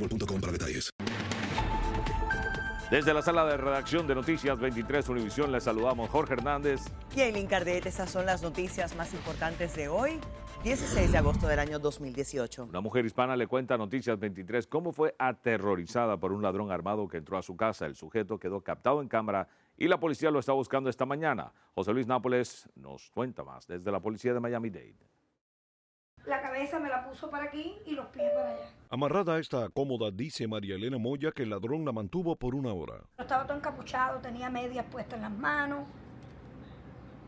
boostmobile.com para detalles. Desde la sala de redacción de Noticias 23 Univisión les saludamos Jorge Hernández. Y Eileen Cardet, estas son las noticias más importantes de hoy, 16 de agosto del año 2018. Una mujer hispana le cuenta a Noticias 23 cómo fue aterrorizada por un ladrón armado que entró a su casa. El sujeto quedó captado en cámara y la policía lo está buscando esta mañana. José Luis Nápoles nos cuenta más desde la policía de Miami-Dade. Cabeza me la puso para aquí y los pies para allá. Amarrada a esta cómoda, dice María Elena Moya que el ladrón la mantuvo por una hora. Estaba todo encapuchado, tenía medias puestas en las manos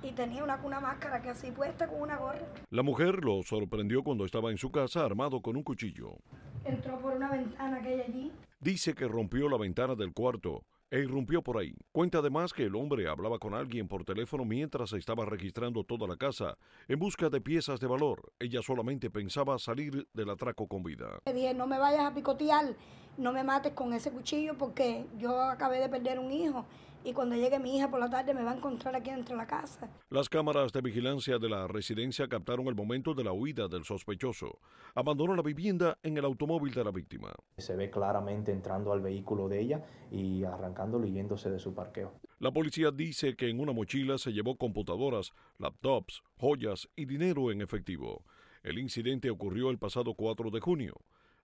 y tenía una, una máscara que así puesta con una gorra. La mujer lo sorprendió cuando estaba en su casa armado con un cuchillo. Entró por una ventana que hay allí. Dice que rompió la ventana del cuarto e irrumpió por ahí. Cuenta además que el hombre hablaba con alguien por teléfono mientras estaba registrando toda la casa en busca de piezas de valor. Ella solamente pensaba salir del atraco con vida. Le dije, no me vayas a picotear, no me mates con ese cuchillo porque yo acabé de perder un hijo y cuando llegue mi hija por la tarde me va a encontrar aquí dentro de la casa. Las cámaras de vigilancia de la residencia captaron el momento de la huida del sospechoso. Abandonó la vivienda en el automóvil de la víctima. Se ve claramente entrando al vehículo de ella y arrancándolo y yéndose de su parqueo. La policía dice que en una mochila se llevó computadoras, laptops, joyas y dinero en efectivo. El incidente ocurrió el pasado 4 de junio.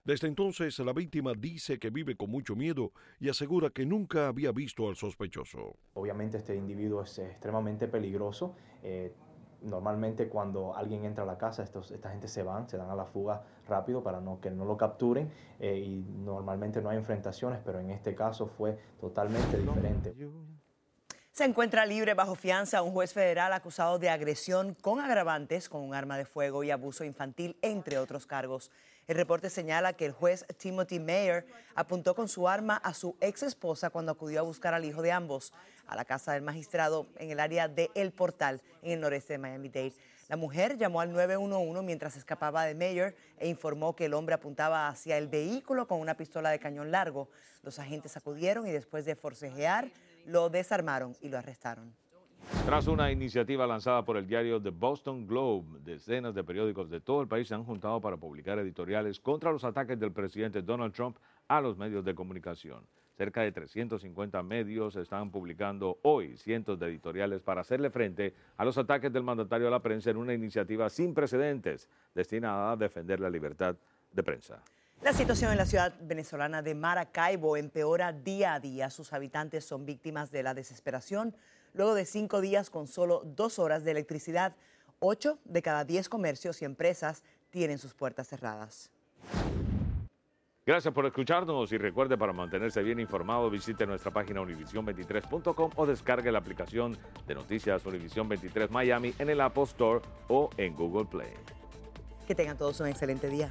Desde entonces, la víctima dice que vive con mucho miedo y asegura que nunca había visto al sospechoso. Obviamente este individuo es extremadamente peligroso. Eh, normalmente cuando alguien entra a la casa, estos, esta gente se van, se dan a la fuga rápido para no, que no lo capturen eh, y normalmente no hay enfrentaciones, pero en este caso fue totalmente diferente. Se encuentra libre bajo fianza un juez federal acusado de agresión con agravantes con un arma de fuego y abuso infantil, entre otros cargos. El reporte señala que el juez Timothy Mayer apuntó con su arma a su ex esposa cuando acudió a buscar al hijo de ambos a la casa del magistrado en el área de El Portal, en el noreste de Miami-Dade. La mujer llamó al 911 mientras escapaba de Mayer e informó que el hombre apuntaba hacia el vehículo con una pistola de cañón largo. Los agentes acudieron y después de forcejear, lo desarmaron y lo arrestaron. Tras una iniciativa lanzada por el diario The Boston Globe, decenas de periódicos de todo el país se han juntado para publicar editoriales contra los ataques del presidente Donald Trump a los medios de comunicación. Cerca de 350 medios están publicando hoy cientos de editoriales para hacerle frente a los ataques del mandatario a la prensa en una iniciativa sin precedentes destinada a defender la libertad de prensa. La situación en la ciudad venezolana de Maracaibo empeora día a día. Sus habitantes son víctimas de la desesperación luego de cinco días con solo dos horas de electricidad. Ocho de cada diez comercios y empresas tienen sus puertas cerradas. Gracias por escucharnos y recuerde para mantenerse bien informado visite nuestra página univision23.com o descargue la aplicación de noticias Univision 23 Miami en el Apple Store o en Google Play. Que tengan todos un excelente día.